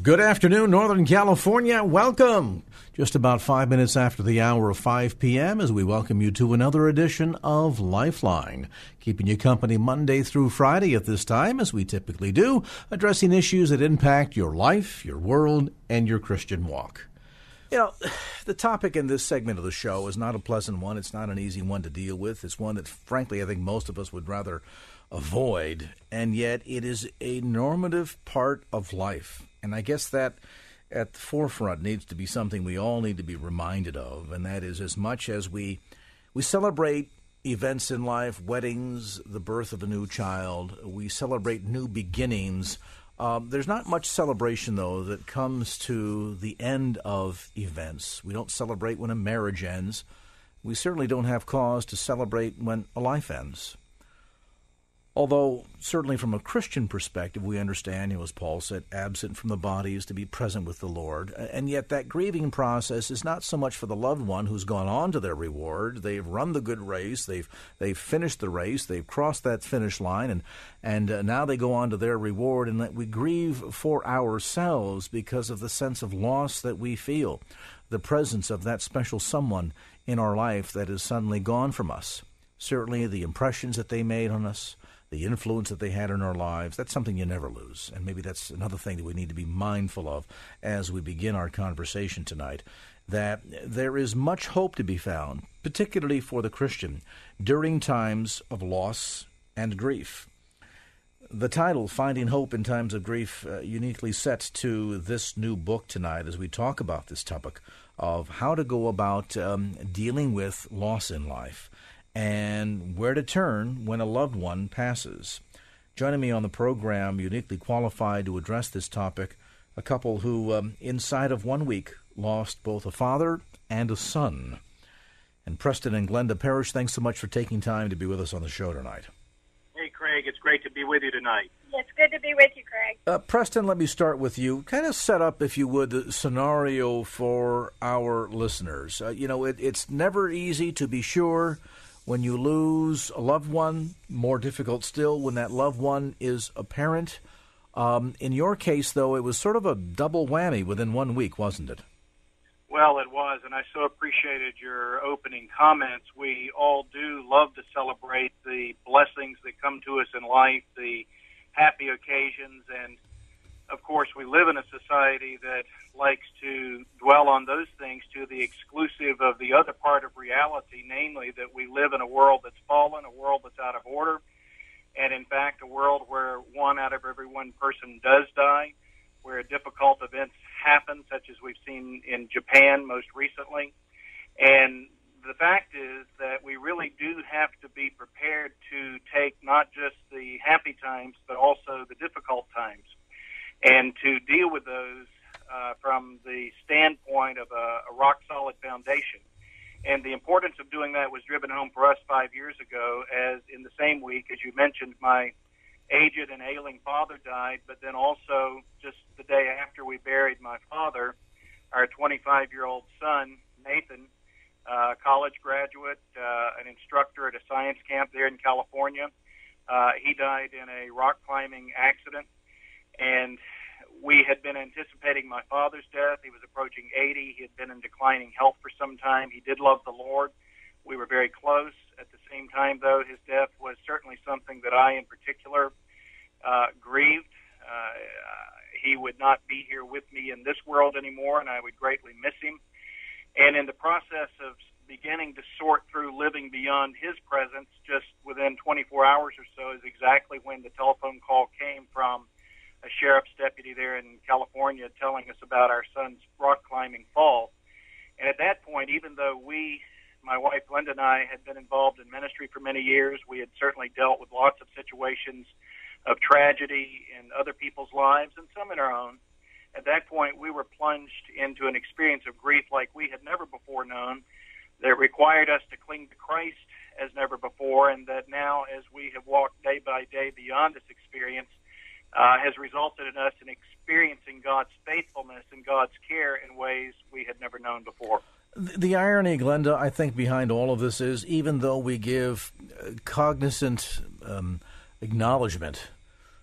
Good afternoon, Northern California. Welcome. Just about five minutes after the hour of 5 p.m. as we welcome you to another edition of Lifeline. Keeping you company Monday through Friday at this time, as we typically do, addressing issues that impact your life, your world, and your Christian walk. You know, the topic in this segment of the show is not a pleasant one. It's not an easy one to deal with. It's one that, frankly, I think most of us would rather avoid, and yet it is a normative part of life. And I guess that at the forefront needs to be something we all need to be reminded of, and that is as much as we we celebrate events in life, weddings, the birth of a new child, we celebrate new beginnings. Um, there's not much celebration, though, that comes to the end of events. We don't celebrate when a marriage ends. We certainly don't have cause to celebrate when a life ends. Although, certainly from a Christian perspective, we understand, you know, as Paul said, absent from the body is to be present with the Lord. And yet, that grieving process is not so much for the loved one who's gone on to their reward. They've run the good race, they've, they've finished the race, they've crossed that finish line, and, and uh, now they go on to their reward. And that we grieve for ourselves because of the sense of loss that we feel, the presence of that special someone in our life that is suddenly gone from us. Certainly, the impressions that they made on us the influence that they had in our lives, that's something you never lose. And maybe that's another thing that we need to be mindful of as we begin our conversation tonight. That there is much hope to be found, particularly for the Christian, during times of loss and grief. The title, Finding Hope in Times of Grief, uh, uniquely sets to this new book tonight as we talk about this topic of how to go about um, dealing with loss in life and where to turn when a loved one passes. Joining me on the program, uniquely qualified to address this topic, a couple who, um, inside of one week, lost both a father and a son. And Preston and Glenda Parrish, thanks so much for taking time to be with us on the show tonight. Hey, Craig, it's great to be with you tonight. It's good to be with you, Craig. Uh, Preston, let me start with you. Kind of set up, if you would, the scenario for our listeners. Uh, you know, it, it's never easy to be sure when you lose a loved one, more difficult still when that loved one is a parent. Um, in your case, though, it was sort of a double whammy within one week, wasn't it? Well, it was, and I so appreciated your opening comments. We all do love to celebrate the blessings that come to us in life, the happy occasions, and of course, we live in a society that likes to dwell on those things to the exclusive of the other part of reality, namely that we live in a world that's fallen, a world that's out of order, and in fact, a world where one out of every one person does die, where difficult events happen, such as we've seen in Japan most recently. And the fact is that we really do have to be prepared to take not just the happy times, but also the difficult times and to deal with those uh, from the standpoint of a, a rock solid foundation. And the importance of doing that was driven home for us five years ago, as in the same week, as you mentioned, my aged and ailing father died, but then also just the day after we buried my father, our 25 year old son, Nathan, uh, college graduate, uh, an instructor at a science camp there in California, uh, he died in a rock climbing accident. And we had been anticipating my father's death. He was approaching 80. He had been in declining health for some time. He did love the Lord. We were very close. At the same time, though, his death was certainly something that I, in particular, uh, grieved. Uh, he would not be here with me in this world anymore, and I would greatly miss him. And in the process of beginning to sort through living beyond his presence, just within 24 hours or so, is exactly when the telephone call came from a sheriff's deputy there in California telling us about our son's rock climbing fall. And at that point, even though we, my wife Glenda and I, had been involved in ministry for many years, we had certainly dealt with lots of situations of tragedy in other people's lives and some in our own. At that point, we were plunged into an experience of grief like we had never before known that required us to cling to Christ as never before, and that now, as we have walked day by day beyond this experience, uh, has resulted in us in experiencing God's faithfulness and God's care in ways we had never known before. The irony, Glenda, I think behind all of this is even though we give cognizant um, acknowledgement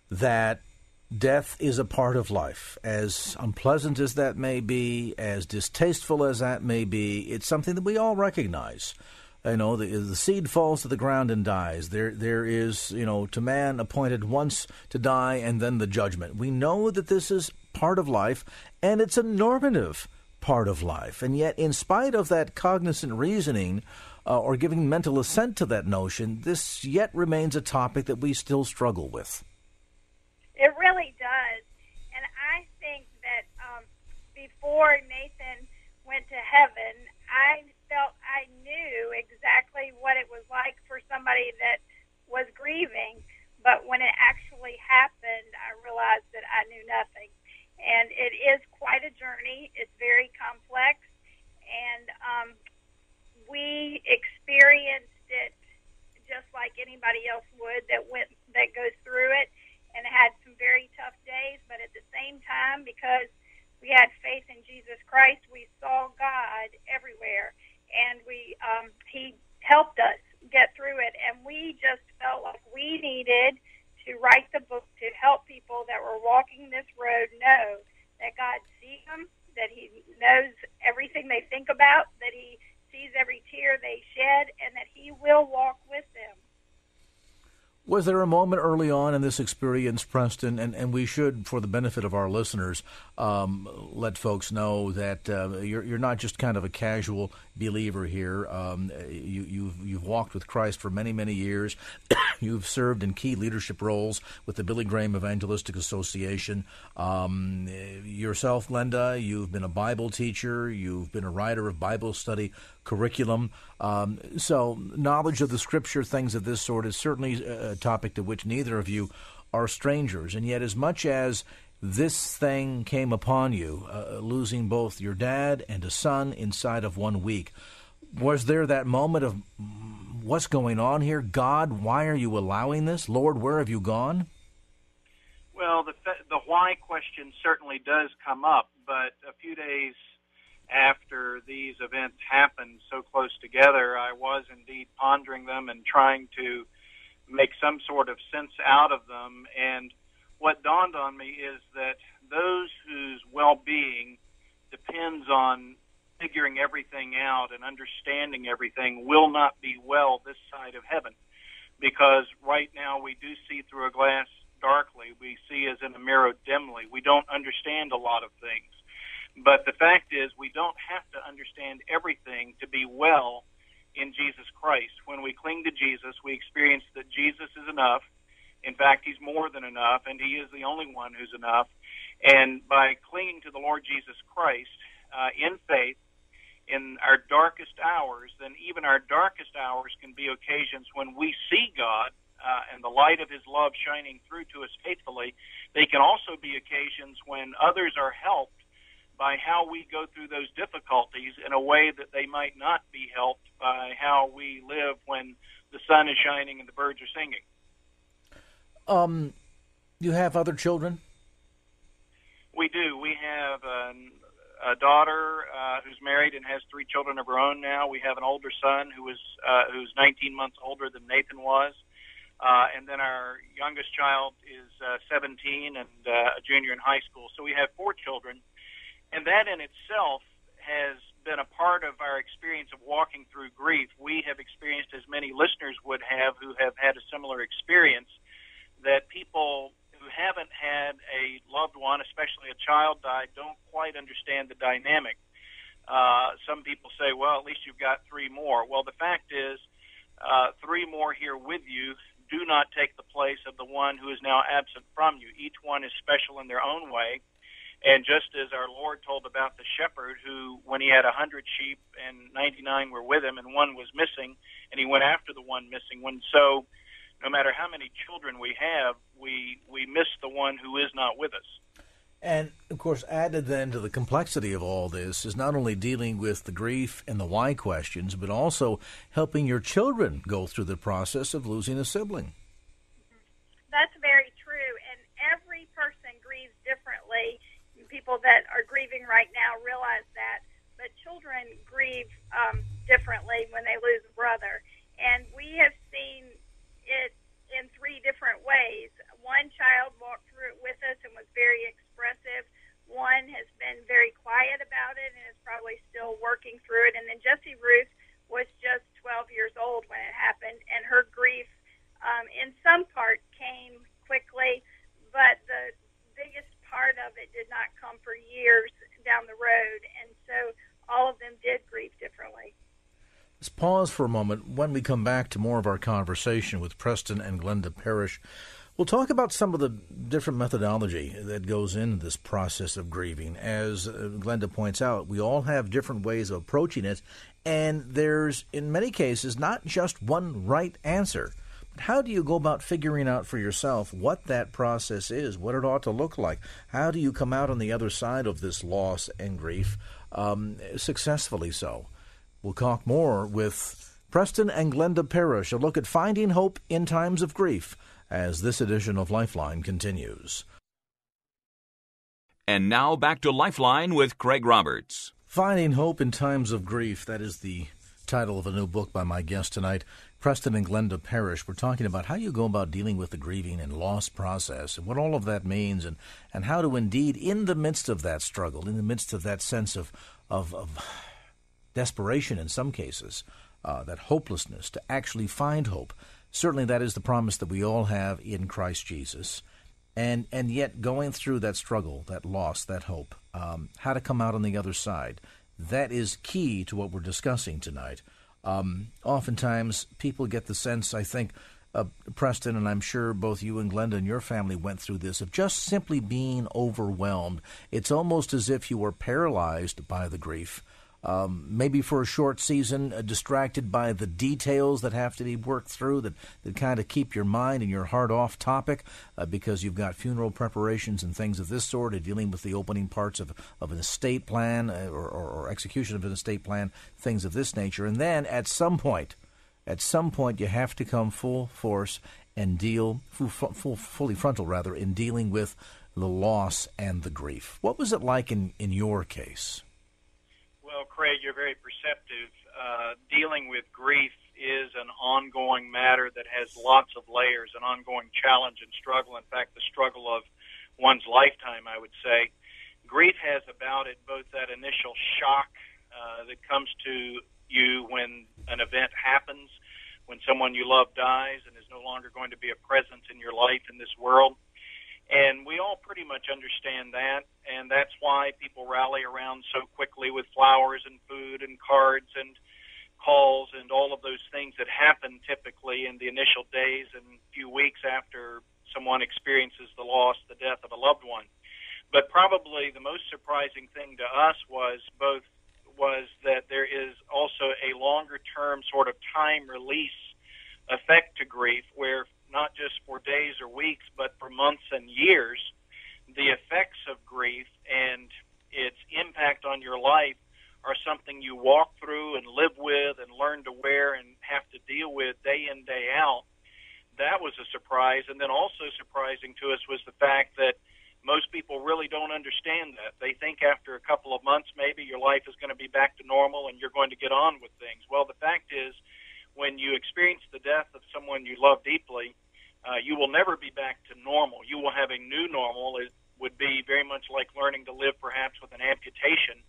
that death is a part of life, as unpleasant as that may be, as distasteful as that may be, it's something that we all recognize you know the, the seed falls to the ground and dies. There there is you know to man appointed once to die and then the judgment. We know that this is part of life and it's a normative part of life. And yet in spite of that cognizant reasoning uh, or giving mental assent to that notion this yet remains a topic that we still struggle with. It really does. And i think that um, before nathan went to heaven i felt I knew exactly what it was like for somebody that was grieving, but when it actually happened, I realized that I knew nothing. And it is quite a journey. It's very complex, and um, we experienced it just like anybody else would that went that goes through it, and had some very tough days. But at the same time, because we had faith in Jesus Christ, we saw God everywhere and we um, he helped us get through it. And we just felt like we needed to write the book to help people that were walking this road know that God sees them, that He knows everything they think about, that He sees every tear they shed, and that He will walk with them. Was there a moment early on in this experience, Preston, and, and we should, for the benefit of our listeners, um, let folks know that uh, you're, you're not just kind of a casual believer here. Um, you, you've, you've walked with Christ for many, many years. you've served in key leadership roles with the Billy Graham Evangelistic Association. Um, yourself, Glenda, you've been a Bible teacher. You've been a writer of Bible study curriculum. Um, so, knowledge of the scripture, things of this sort, is certainly a topic to which neither of you are strangers. And yet, as much as this thing came upon you, uh, losing both your dad and a son inside of one week, was there that moment of what's going on here? God, why are you allowing this? Lord, where have you gone? Well, the the why question certainly does come up, but a few days after these events happened so close together, I was indeed pondering them and trying to make some sort of sense out of them. And what dawned on me is that those whose well being depends on figuring everything out and understanding everything will not be well this side of heaven. Because right now we do see through a glass darkly, we see as in a mirror dimly. We don't understand a lot of things. But the fact is, we don't have to understand everything to be well in Jesus Christ. When we cling to Jesus, we experience that Jesus is enough. In fact, He's more than enough, and He is the only one who's enough. And by clinging to the Lord Jesus Christ uh, in faith, in our darkest hours, then even our darkest hours can be occasions when we see God uh, and the light of His love shining through to us faithfully. They can also be occasions when others are helped by how we go through those difficulties in a way that they might not be helped by how we live when the sun is shining and the birds are singing. Um, you have other children? We do. We have a daughter uh, who's married and has three children of her own now. We have an older son who is uh, who's 19 months older than Nathan was. Uh, and then our youngest child is uh, 17 and uh, a junior in high school. So we have four children and that in itself has been a part of our experience of walking through grief. We have experienced, as many listeners would have who have had a similar experience, that people who haven't had a loved one, especially a child, die, don't quite understand the dynamic. Uh, some people say, well, at least you've got three more. Well, the fact is, uh, three more here with you do not take the place of the one who is now absent from you. Each one is special in their own way. And just as our Lord told about the shepherd who, when he had a hundred sheep and 99 were with him and one was missing, and he went after the one missing one. So no matter how many children we have, we, we miss the one who is not with us. And of course, added then to the complexity of all this is not only dealing with the grief and the why questions, but also helping your children go through the process of losing a sibling. That's very true. And every person grieves differently. People that are grieving right now realize that. But children grieve um, differently when they lose a brother. And we have seen it in three different ways. One child walked through it with us and was very expressive. One has been very quiet about it and is probably still working through it. And then Jessie Ruth was just 12 years old when it happened, and her grief, um, in some part, came quickly, but the biggest part of it did not come for years down the road. And so all of them did grieve differently. Let's pause for a moment. When we come back to more of our conversation with Preston and Glenda Parrish, we'll talk about some of the different methodology that goes into this process of grieving. As uh, Glenda points out, we all have different ways of approaching it, and there's, in many cases, not just one right answer. But how do you go about figuring out for yourself what that process is, what it ought to look like? How do you come out on the other side of this loss and grief um, successfully so? We'll talk more with Preston and Glenda Parrish, a look at finding hope in times of grief, as this edition of Lifeline continues. And now back to Lifeline with Craig Roberts. Finding Hope in Times of Grief, that is the title of a new book by my guest tonight, Preston and Glenda Parrish. We're talking about how you go about dealing with the grieving and loss process and what all of that means and, and how to indeed, in the midst of that struggle, in the midst of that sense of, of, of desperation in some cases, uh, that hopelessness, to actually find hope. Certainly, that is the promise that we all have in Christ Jesus. And, and yet, going through that struggle, that loss, that hope, um, how to come out on the other side, that is key to what we're discussing tonight. Um, oftentimes, people get the sense, I think, uh, Preston, and I'm sure both you and Glenda and your family went through this, of just simply being overwhelmed. It's almost as if you were paralyzed by the grief um, maybe for a short season, uh, distracted by the details that have to be worked through that, that kind of keep your mind and your heart off topic uh, because you've got funeral preparations and things of this sort, and dealing with the opening parts of, of an estate plan uh, or, or, or execution of an estate plan, things of this nature. And then at some point, at some point, you have to come full force and deal, full, full, fully frontal rather, in dealing with the loss and the grief. What was it like in, in your case? Well, Craig, you're very perceptive. Uh, dealing with grief is an ongoing matter that has lots of layers, an ongoing challenge and struggle. In fact, the struggle of one's lifetime, I would say. Grief has about it both that initial shock uh, that comes to you when an event happens, when someone you love dies and is no longer going to be a presence in your life in this world. And we all pretty much understand that, and that's why people rally around so quickly with flowers and food and cards and calls and all of those things that happen typically in the initial days and few weeks after someone experiences the loss, the death of a loved one. But probably the most surprising thing to us was both was that there is also a longer term sort of time release effect to grief where not just for days or weeks, but for months and years, the effects of grief and its impact on your life are something you walk through and live with and learn to wear and have to deal with day in, day out. That was a surprise. And then also surprising to us was the fact that most people really don't understand that. They think after a couple of months, maybe your life is going to be back to normal and you're going to get on with things. Well, the fact is, when you experience the death of someone you love deeply, uh, you will never be back to normal. You will have a new normal. It would be very much like learning to live perhaps with an amputation.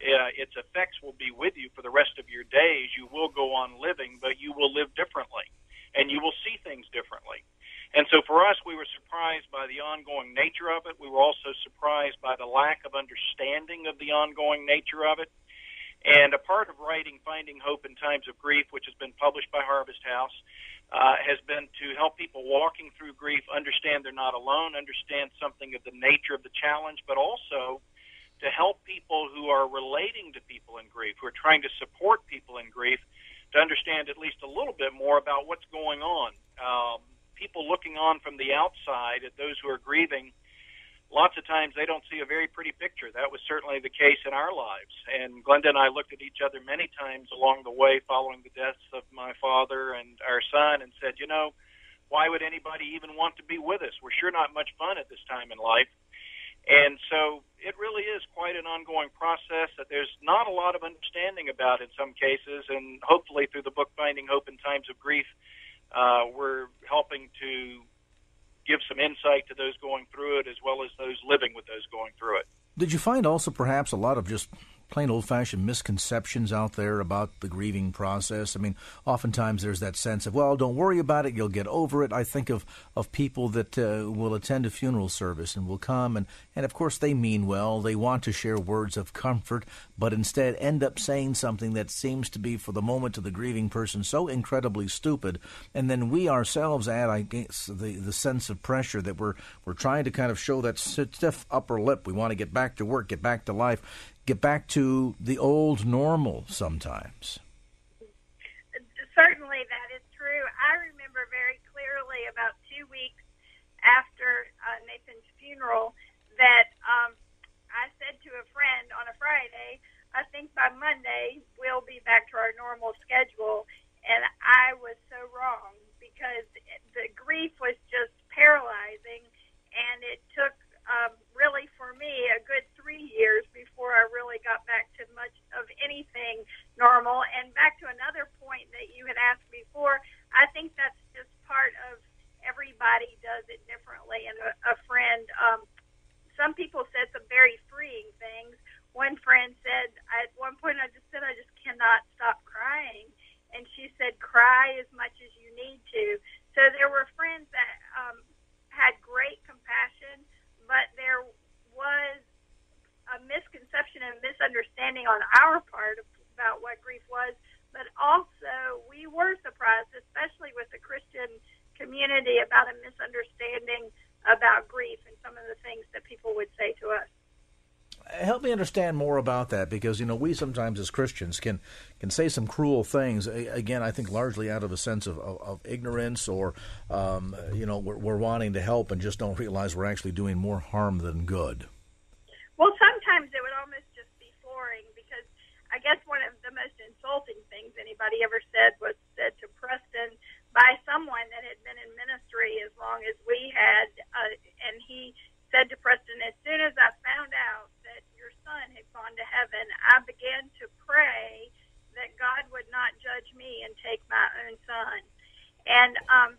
Uh, its effects will be with you for the rest of your days. You will go on living, but you will live differently, and you will see things differently. And so for us, we were surprised by the ongoing nature of it. We were also surprised by the lack of understanding of the ongoing nature of it. And a part of writing Finding Hope in Times of Grief, which has been published by Harvest House, uh, has been to help people walking through grief understand they're not alone, understand something of the nature of the challenge, but also to help people who are relating to people in grief, who are trying to support people in grief, to understand at least a little bit more about what's going on. Um, people looking on from the outside at those who are grieving lots of times they don't see a very pretty picture. That was certainly the case in our lives. And Glenda and I looked at each other many times along the way following the deaths of my father and our son and said, you know, why would anybody even want to be with us? We're sure not much fun at this time in life. And so it really is quite an ongoing process that there's not a lot of understanding about in some cases. And hopefully through the book Finding Hope in Times of Grief, uh, we're helping to give some insight to those going through it as well as those living with those going through it. Did you find also perhaps a lot of just plain old fashioned misconceptions out there about the grieving process. I mean, oftentimes there's that sense of, well, don't worry about it, you'll get over it. I think of, of people that uh, will attend a funeral service and will come, and, and of course they mean well, they want to share words of comfort, but instead end up saying something that seems to be, for the moment, to the grieving person so incredibly stupid. And then we ourselves add, I guess, the, the sense of pressure that we're, we're trying to kind of show that stiff upper lip. We want to get back to work, get back to life get back to the old normal sometimes. Certainly, that is true. I remember very clearly about two weeks after uh, Nathan's funeral that um, I said to a friend on a Friday, I think by Monday we'll be back to our normal schedule. And I was so wrong because the grief was just paralyzing and it took um, really for me a good three years before I really got back to much of anything normal. And back to another point that you had asked before, I think that's just part of everybody does it differently. And a, a friend, um, some people said some very freeing things. One friend said, at one point, I just said, I just cannot stop crying. And she said, cry as much as you need to. So there were friends that um, had great compassion but there was a misconception and misunderstanding on our part about what grief was. But also, we were surprised, especially with the Christian community, about a misunderstanding about grief and some of the things that people would say to us help me understand more about that because you know we sometimes as Christians can can say some cruel things again I think largely out of a sense of, of, of ignorance or um, you know we're, we're, wanting to help and just don't realize we're actually doing more harm than good. Well, sometimes it would almost just be flooring because I guess one of the most insulting things anybody ever said was said to Preston by someone that had been in ministry as long as we had, uh, and he said to Preston, as soon as I found out son had gone to heaven, I began to pray that God would not judge me and take my own son. And um,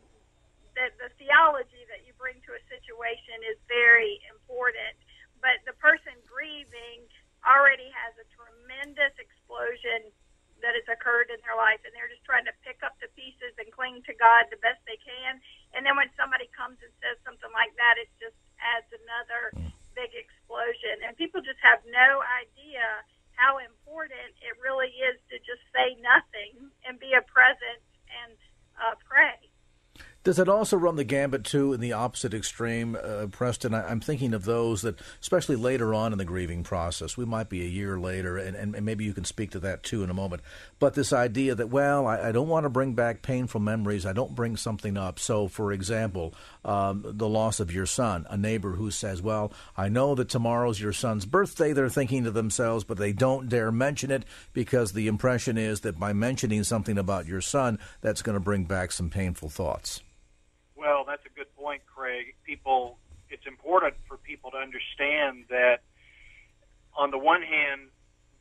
the, the theology that you bring to a situation is very important. But the person grieving already has a tremendous explosion that has occurred in their life, and they're just trying to pick up the pieces and cling to God the best they can. And then when somebody comes and says something like that, it's just adds another big explosion. And people just have no idea how important it really is to just say nothing and be a present and. Does it also run the gambit too in the opposite extreme, uh, Preston? I, am thinking of those that, especially later on in the grieving process, we might be a year later, and, and, maybe you can speak to that too in a moment. But this idea that, well, I, I don't want to bring back painful memories, I don't bring something up. So, for example, um, the loss of your son, a neighbor who says, well, I know that tomorrow's your son's birthday, they're thinking to themselves, but they don't dare mention it because the impression is that by mentioning something about your son, that's going to bring back some painful thoughts. Well, that's a good point, Craig. People, it's important for people to understand that on the one hand,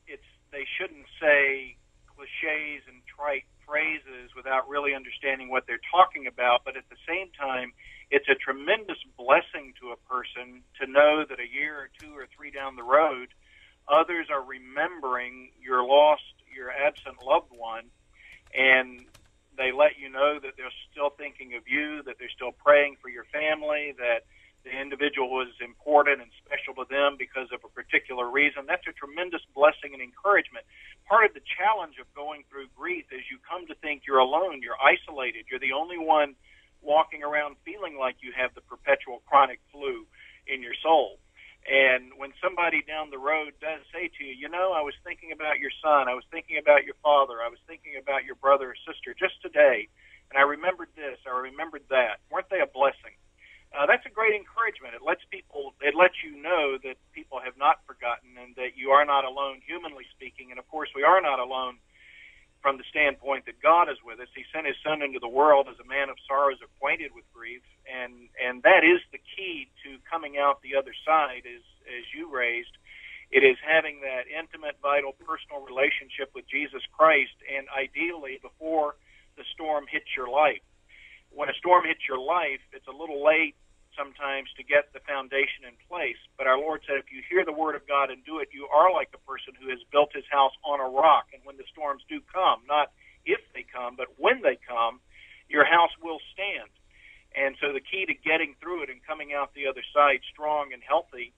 it's they shouldn't say cliches and trite phrases without really understanding what they're talking about. But at the same time, it's a tremendous blessing to a person to know that a year or two or three down the road, others are remembering your lost, your absent loved one, and they let you know that they're still thinking of you, that they're still praying for your family, that the individual was important and special to them because of a particular reason. That's a tremendous blessing and encouragement. part of the challenge of going through grief is you come to think you're alone, you're isolated, you're the only one walking around feeling like you have the perpetual chronic flu in your soul. And when somebody down the road does say to you, you know, I was thinking about your son, I was thinking about your father, I was thinking about your brother or sister just today, and I remembered this, I remembered that. Weren't they a blessing? Uh, that's a great encouragement. It lets people, it lets you know that people have not forgotten and that you are not alone, humanly speaking. And of course, we are not alone from the standpoint that God is with us. He sent His Son into the world as a man of sorrows, acquainted with grief, and and that is the key to coming out the other side. Is as you raised, it is having that intimate, vital, personal relationship with Jesus Christ, and ideally before the storm hits your life. When a storm hits your life, it's a little late sometimes to get the foundation in place. But our Lord said, if you hear the word of God and do it, you are like a person who has built his house on a rock. And when the storms do come, not if they come, but when they come, your house will stand. And so the key to getting through it and coming out the other side strong and healthy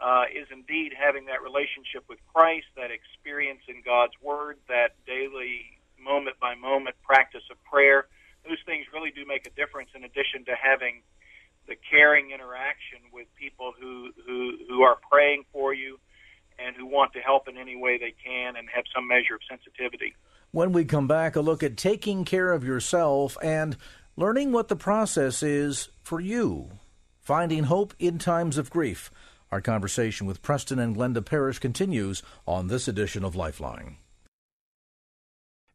uh, is indeed having that relationship with Christ, that experience in God's Word, that daily moment by moment practice of prayer. Those things really do make a difference in addition to having the caring interaction with people who, who, who are praying for you and who want to help in any way they can and have some measure of sensitivity. When we come back, a look at taking care of yourself and learning what the process is for you, finding hope in times of grief. Our conversation with Preston and Glenda Parrish continues on this edition of Lifeline.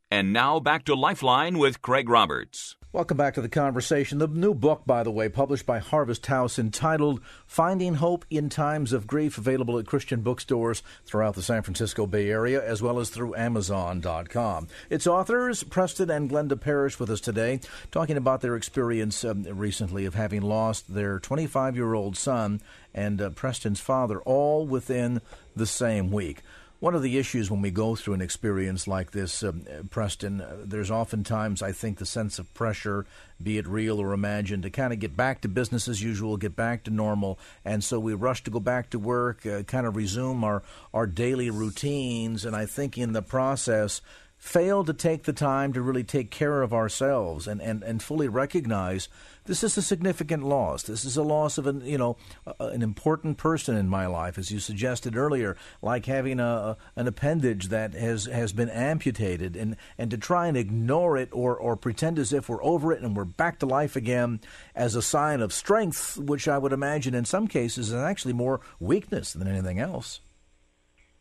And now back to Lifeline with Craig Roberts. Welcome back to the conversation. The new book, by the way, published by Harvest House, entitled Finding Hope in Times of Grief, available at Christian bookstores throughout the San Francisco Bay Area, as well as through Amazon.com. Its authors, Preston and Glenda Parrish, with us today, talking about their experience um, recently of having lost their 25 year old son and uh, Preston's father, all within the same week. One of the issues when we go through an experience like this, um, Preston, uh, there's oftentimes, I think, the sense of pressure, be it real or imagined, to kind of get back to business as usual, get back to normal. And so we rush to go back to work, uh, kind of resume our, our daily routines. And I think in the process, fail to take the time to really take care of ourselves and, and, and fully recognize this is a significant loss. This is a loss of an you know an important person in my life, as you suggested earlier, like having a an appendage that has has been amputated, and and to try and ignore it or or pretend as if we're over it and we're back to life again as a sign of strength, which I would imagine in some cases is actually more weakness than anything else.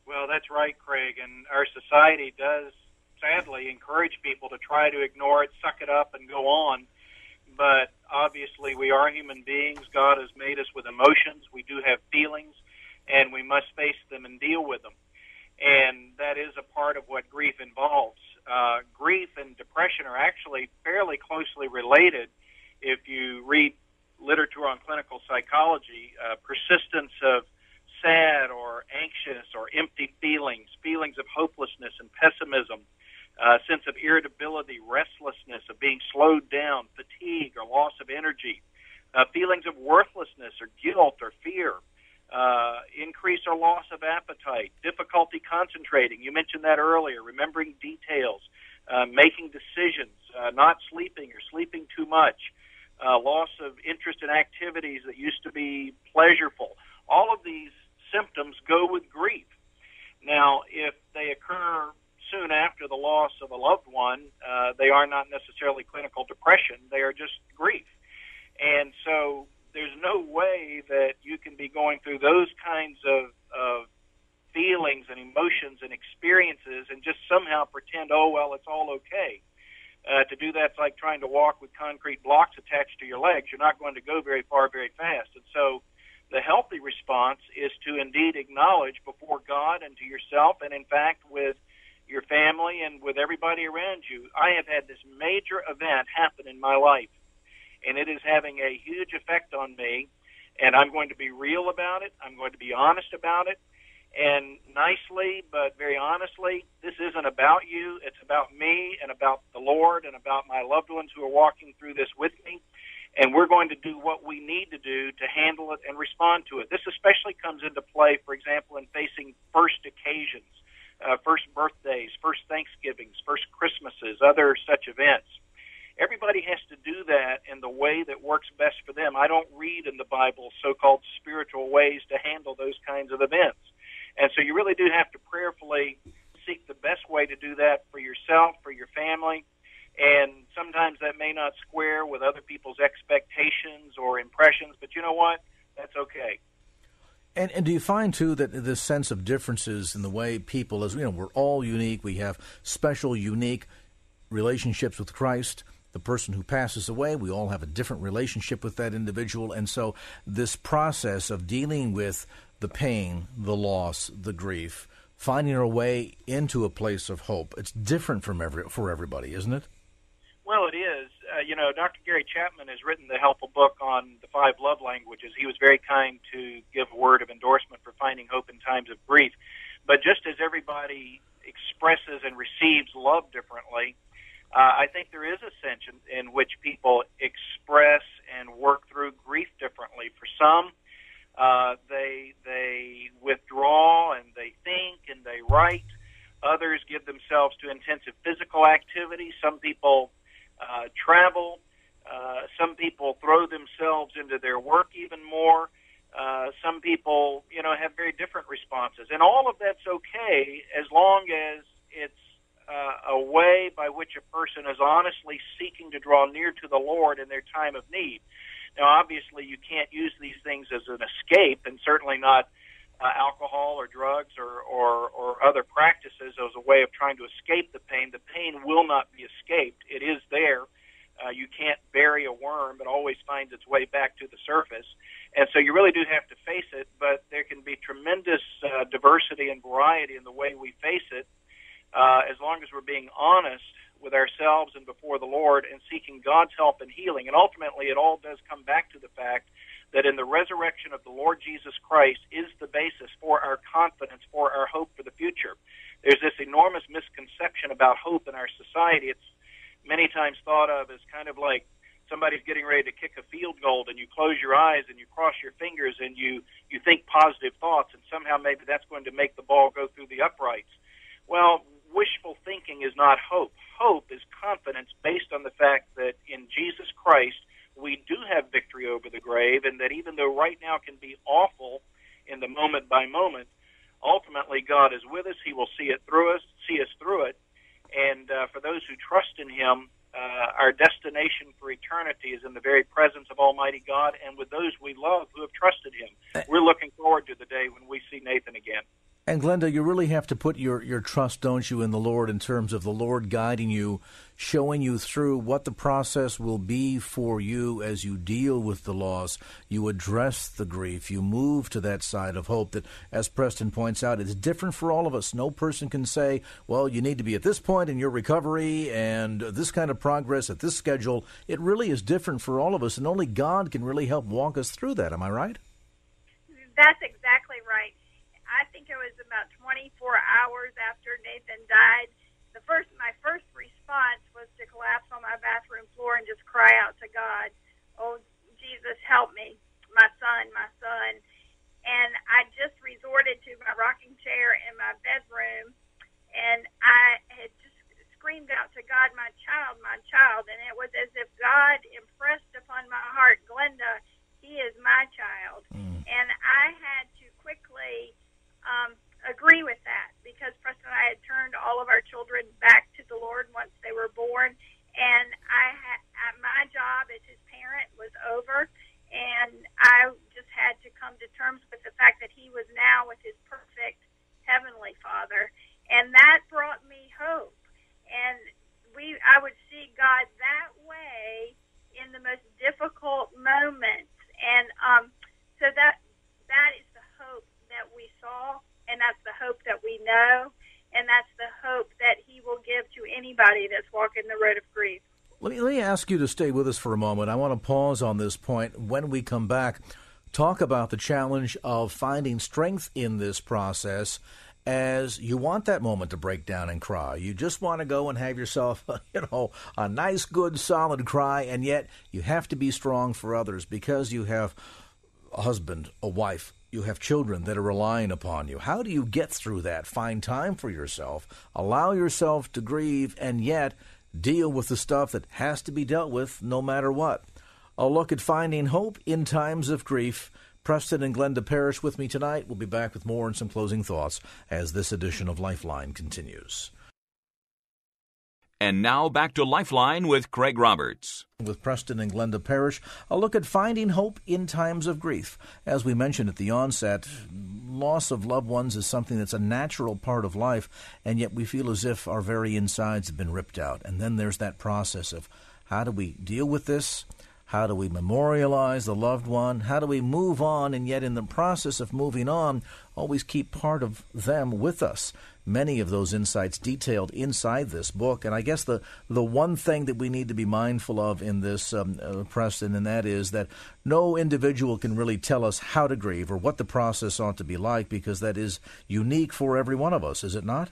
Well, that's right, Craig, and our society does sadly encourage people to try to ignore it, suck it up, and go on. But obviously, we are human beings. God has made us with emotions. We do have feelings, and we must face them and deal with them. And that is a part of what grief involves. Uh, grief and depression are actually fairly closely related. If you read literature on clinical psychology, uh, persistence of sad or anxious or empty feelings, feelings of hopelessness and pessimism, a sense of irritability, restlessness, of being slowed down, fatigue or loss of energy, uh, feelings of worthlessness or guilt or fear, uh, increase or loss of appetite, difficulty concentrating. You mentioned that earlier, remembering details, uh, making decisions, uh, not sleeping or sleeping too much, uh, loss of interest in activities that used to be pleasurable. All of these symptoms go with grief. Now, if they occur soon after the loss of a loved one, uh, they are not necessarily clinical depression. They are just grief. And so there's no way that you can be going through those kinds of, of feelings and emotions and experiences and just somehow pretend, oh, well, it's all okay. Uh, to do that's like trying to walk with concrete blocks attached to your legs. You're not going to go very far very fast. And so the healthy response is to indeed acknowledge before God and to yourself, and in fact, and with everybody around you. I have had this major event happen in my life, and it is having a huge effect on me. And I'm going to be real about it. I'm going to be honest about it. And nicely, but very honestly, this isn't about you. It's about me and about the Lord and about my loved ones who are walking through this with me. And we're going to do what we need to do to handle it and respond to it. This especially comes into play, for example, in facing first occasions uh, first birthdays, first Thanksgivings, first Christmases, other such events. Everybody has to do that in the way that works best for them. I don't read in the Bible so-called spiritual ways to handle those kinds of events. And so you really do have to prayerfully seek the best way to do that for yourself, for your family, and sometimes that may not square with other people's expectations or impressions, but you know what? That's okay. And, and do you find too that this sense of differences in the way people, as you know, we're all unique. We have special, unique relationships with Christ. The person who passes away, we all have a different relationship with that individual, and so this process of dealing with the pain, the loss, the grief, finding our way into a place of hope, it's different from every for everybody, isn't it? Well, it is. You know, Dr. Gary Chapman has written the helpful book on the five love languages. He was very kind to give a word of endorsement for finding hope in times of grief. But just as everybody expresses and receives love differently, uh, I think there is a sense in, in which people express and work through grief differently. For some, uh, they they withdraw and they think and they write. Others give themselves to intensive physical activity. Some people uh, travel. Uh, some people throw themselves into their work even more. Uh, some people, you know, have very different responses, and all of that's okay as long as it's uh, a way by which a person is honestly seeking to draw near to the Lord in their time of need. Now, obviously, you can't use these things as an escape, and certainly not uh, alcohol or drugs or, or, or other practices as a way of trying to escape the pain. The pain will not be escaped. It is there. Uh, you can't bury a worm. It always finds its way back to the surface. And so you really do have to face it, but there can be tremendous uh, diversity and variety in the way we face it uh, as long as we're being honest with ourselves and before the Lord and seeking God's help and healing. And ultimately, it all does come back to the fact that in the resurrection of the Lord Jesus Christ is the basis for our confidence, for our hope for the future. There's this enormous misconception about hope in our society. It's many times thought of as kind of like somebody's getting ready to kick a field goal and you close your eyes and you cross your fingers and you, you think positive thoughts and somehow maybe that's going to make the ball go through the uprights. Well, wishful thinking is not hope. Hope is confidence based on the fact that in Jesus Christ, we do have victory over the grave, and that even though right now can be awful in the moment by moment, ultimately God is with us. He will see it through us, see us through it. And uh, for those who trust in Him, uh, our destination for eternity is in the very presence of Almighty God and with those we love who have trusted Him. We're looking forward to the day when we see Nathan again. And Glenda, you really have to put your, your trust, don't you, in the Lord in terms of the Lord guiding you, showing you through what the process will be for you as you deal with the loss. You address the grief. You move to that side of hope that, as Preston points out, it's different for all of us. No person can say, well, you need to be at this point in your recovery and this kind of progress at this schedule. It really is different for all of us, and only God can really help walk us through that. Am I right? That's exactly right I think it was about 24 hours after Nathan died. The first, my first response was to collapse on my bathroom floor and just cry out to God, "Oh Jesus, help me, my son, my son." And I just resorted to my rocking chair in my bedroom, and I had just screamed out to God, "My child, my child!" And it was as if God impressed upon my heart, Glenda, He is my child, mm. and I had to quickly um, agree with that because Preston and I had turned all of our children back to the Lord once they were born, and I had my job as his parent was over, and I just had to come to terms with the fact that he was now with his perfect heavenly Father, and that brought me hope. And we, I would see God that way in the most difficult moments, and um, so that that is the hope that we saw, and that's the hope that we know, and that's the hope that He will give to anybody that's walking the road of grief. Let me, let me ask you to stay with us for a moment. I want to pause on this point. When we come back, talk about the challenge of finding strength in this process as you want that moment to break down and cry. You just want to go and have yourself, you know, a nice, good, solid cry, and yet you have to be strong for others because you have a husband, a wife, you have children that are relying upon you. How do you get through that? Find time for yourself, allow yourself to grieve, and yet deal with the stuff that has to be dealt with no matter what. A look at finding hope in times of grief. Preston and Glenda Parrish with me tonight. We'll be back with more and some closing thoughts as this edition of Lifeline continues. And now back to Lifeline with Craig Roberts. With Preston and Glenda Parrish, a look at finding hope in times of grief. As we mentioned at the onset, loss of loved ones is something that's a natural part of life, and yet we feel as if our very insides have been ripped out. And then there's that process of how do we deal with this? How do we memorialize the loved one? How do we move on and yet in the process of moving on, always keep part of them with us? Many of those insights detailed inside this book. And I guess the, the one thing that we need to be mindful of in this, um, uh, Preston, and that is that no individual can really tell us how to grieve or what the process ought to be like because that is unique for every one of us, is it not?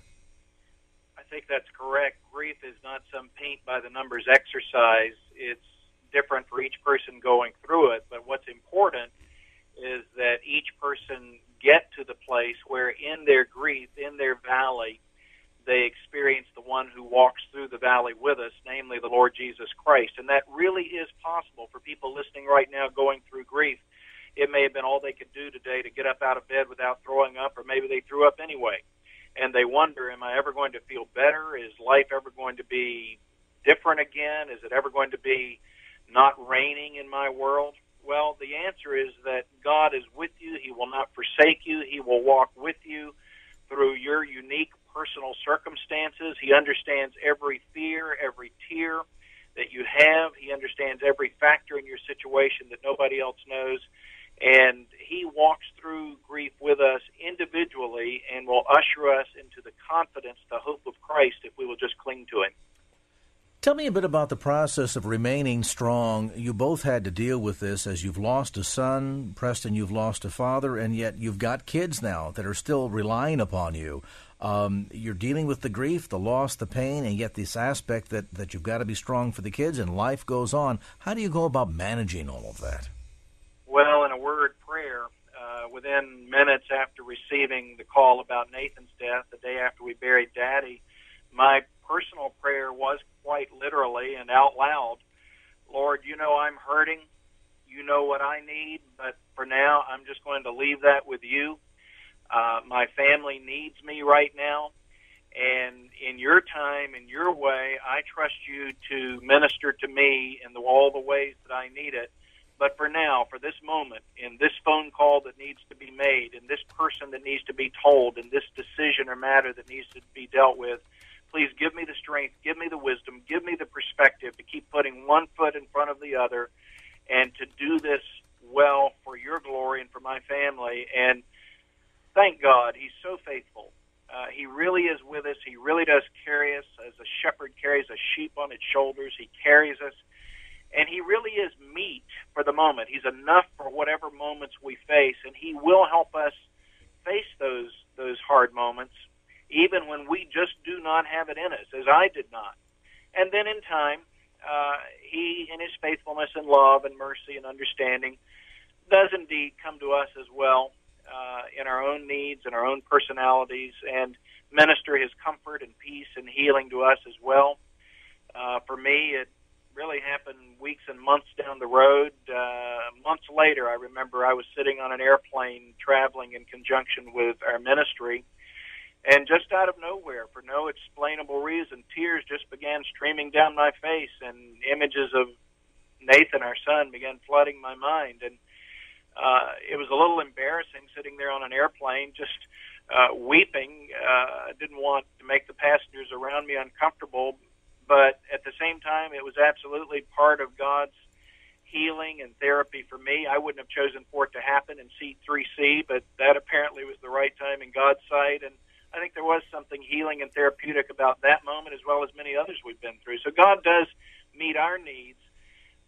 I think that's correct. Grief is not some paint by the numbers exercise. It's different for each person going through it. But what's important is that each person get to the place where, in their grief, in their valley, they experience the one who walks through the valley with us, namely the Lord Jesus Christ. And that really is possible for people listening right now going through grief. It may have been all they could do today to get up out of bed without throwing up, or maybe they threw up anyway. And they wonder, am I ever going to feel better? Is life ever going to be different again? Is it ever going to be not raining in my world? Well, the answer is that God is with you. He will not forsake you. He will walk with you through your unique personal circumstances. He understands every fear, every tear that you have. He understands every factor in your situation that nobody else knows. And He walks through grief with us individually and will usher us into the confidence, the hope of Christ if we will just cling to Him. Tell me a bit about the process of remaining strong. You both had to deal with this as you've lost a son, Preston, you've lost a father, and yet you've got kids now that are still relying upon you. Um, you're dealing with the grief, the loss, the pain, and yet this aspect that, that you've got to be strong for the kids and life goes on. How do you go about managing all of that? Well, in a word prayer, uh, within minutes after receiving the call about Nathan's death, the day after we buried Daddy, my personal prayer was quite literally and out loud, Lord, you know I'm hurting. You know what I need, but for now, I'm just going to leave that with you. Uh, my family needs me right now. And in your time, in your way, I trust you to minister to me in the, all the ways that I need it. But for now, for this moment, in this phone call that needs to be made, in this person that needs to be told, in this decision or matter that needs to be dealt with, Please give me the strength, give me the wisdom, give me the perspective to keep putting one foot in front of the other and to do this well for your glory and for my family. And thank God, He's so faithful. Uh, he really is with us. He really does carry us as a shepherd carries a sheep on its shoulders. He carries us. And he really is meet for the moment. He's enough for whatever moments we face, and he will help us face those those hard moments even when we just do not have it in us, as I did not. And then in time, uh, He, in His faithfulness and love and mercy and understanding, does indeed come to us as well uh, in our own needs and our own personalities and minister His comfort and peace and healing to us as well. Uh, for me, it really happened weeks and months down the road. Uh, months later, I remember I was sitting on an airplane traveling in conjunction with our ministry and just out of nowhere, for no explainable reason, tears just began streaming down my face, and images of Nathan, our son, began flooding my mind. And uh, it was a little embarrassing sitting there on an airplane, just uh, weeping. Uh, I didn't want to make the passengers around me uncomfortable, but at the same time, it was absolutely part of God's healing and therapy for me. I wouldn't have chosen for it to happen in seat 3C, but that apparently was the right time in God's sight. And I think there was something healing and therapeutic about that moment as well as many others we've been through. So God does meet our needs.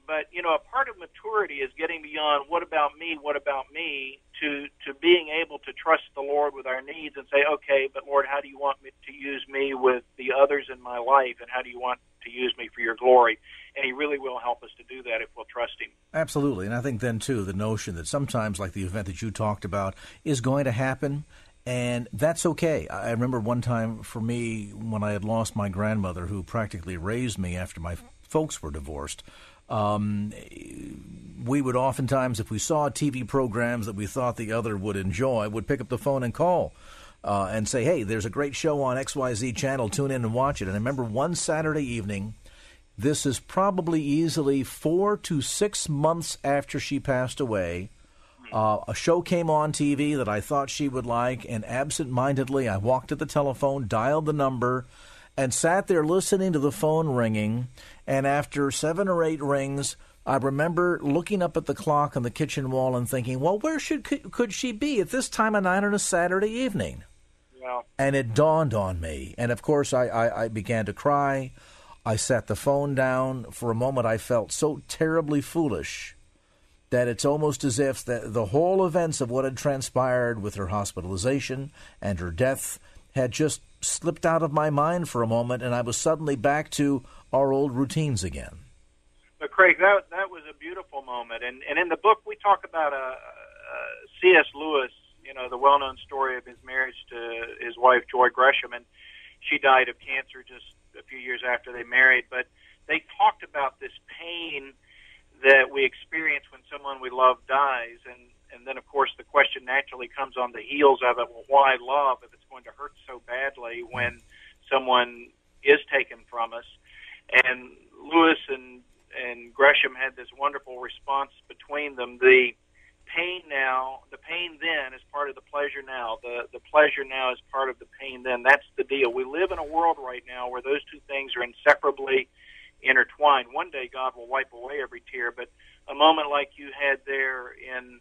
But, you know, a part of maturity is getting beyond what about me, what about me, to, to being able to trust the Lord with our needs and say, okay, but Lord, how do you want me to use me with the others in my life and how do you want to use me for your glory? And He really will help us to do that if we'll trust Him. Absolutely. And I think then, too, the notion that sometimes, like the event that you talked about, is going to happen. And that's okay. I remember one time for me when I had lost my grandmother, who practically raised me after my folks were divorced. Um, we would oftentimes, if we saw TV programs that we thought the other would enjoy, would pick up the phone and call uh, and say, "Hey, there's a great show on XYZ channel. Tune in and watch it." And I remember one Saturday evening. This is probably easily four to six months after she passed away. Uh, a show came on TV that I thought she would like, and absent-mindedly, I walked to the telephone, dialed the number, and sat there listening to the phone ringing. And after seven or eight rings, I remember looking up at the clock on the kitchen wall and thinking, "Well, where should could, could she be at this time of night on a Saturday evening?" Yeah. And it dawned on me, and of course, I, I, I began to cry. I set the phone down. For a moment, I felt so terribly foolish that it's almost as if the, the whole events of what had transpired with her hospitalization and her death had just slipped out of my mind for a moment, and I was suddenly back to our old routines again. But Craig, that that was a beautiful moment, and and in the book we talk about a, uh, uh C.S. Lewis, you know, the well-known story of his marriage to his wife Joy Gresham, and she died of cancer just a few years after they married. But they talked about this pain that we experience when someone we love dies, and and then of course the question naturally comes on the heels of it. Well, why love if it's going to hurt so badly when someone is taken from us? And Lewis and and Gresham had this wonderful response between them. The pain now, the pain then is part of the pleasure now. The the pleasure now is part of the pain then. That's the deal. We live in a world right now where those two things are inseparably intertwined. One day God will wipe away every tear, but a moment like you had there in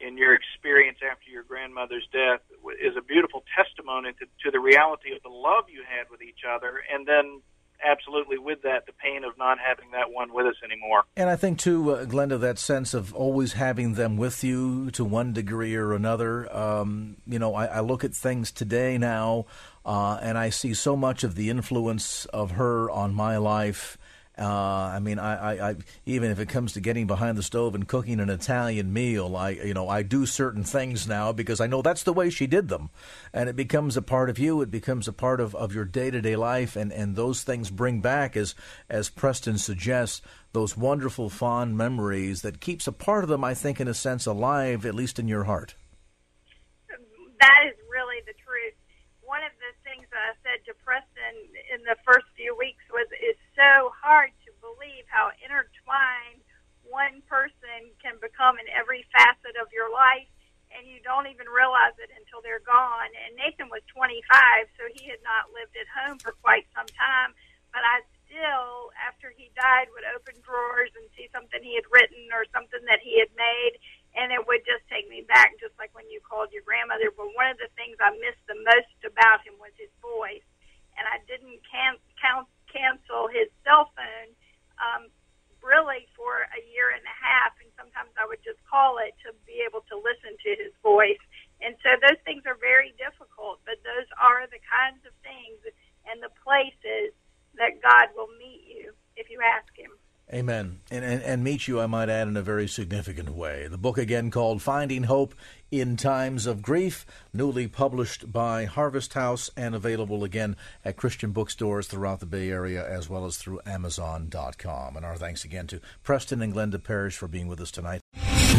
in your experience after your grandmother's death is a beautiful testimony to, to the reality of the love you had with each other, and then absolutely with that the pain of not having that one with us anymore. And I think too, uh, Glenda, that sense of always having them with you to one degree or another. Um, you know, I, I, look at things today now, uh, and I see so much of the influence of her on my life uh, I mean, I, I, I, even if it comes to getting behind the stove and cooking an Italian meal, I, you know, I do certain things now because I know that's the way she did them, and it becomes a part of you. It becomes a part of, of your day to day life, and, and those things bring back, as as Preston suggests, those wonderful fond memories that keeps a part of them, I think, in a sense, alive, at least in your heart. That is really the truth. One of the things I said to Preston in the first few weeks was, "Is so hard to believe how intertwined one person can become in every facet of your life, and you don't even realize it until they're gone. And Nathan was 25, so he had not lived at home for quite some time, but I still, after he died, would open drawers and see something he had written or something that he had made, and it would just take me back, just like when you called your grandmother. But one of the things I missed the most about him was his voice, and I didn't can- count cancel his cell phone um, really for a year and a half, and sometimes I would just call it to be able to listen to his voice. And so those things are very difficult, but those are the kinds of things and the places that God will meet you if you ask Him. Amen. And, and, and, meet you, I might add, in a very significant way. The book again called Finding Hope in Times of Grief, newly published by Harvest House and available again at Christian bookstores throughout the Bay Area as well as through Amazon.com. And our thanks again to Preston and Glenda Parrish for being with us tonight.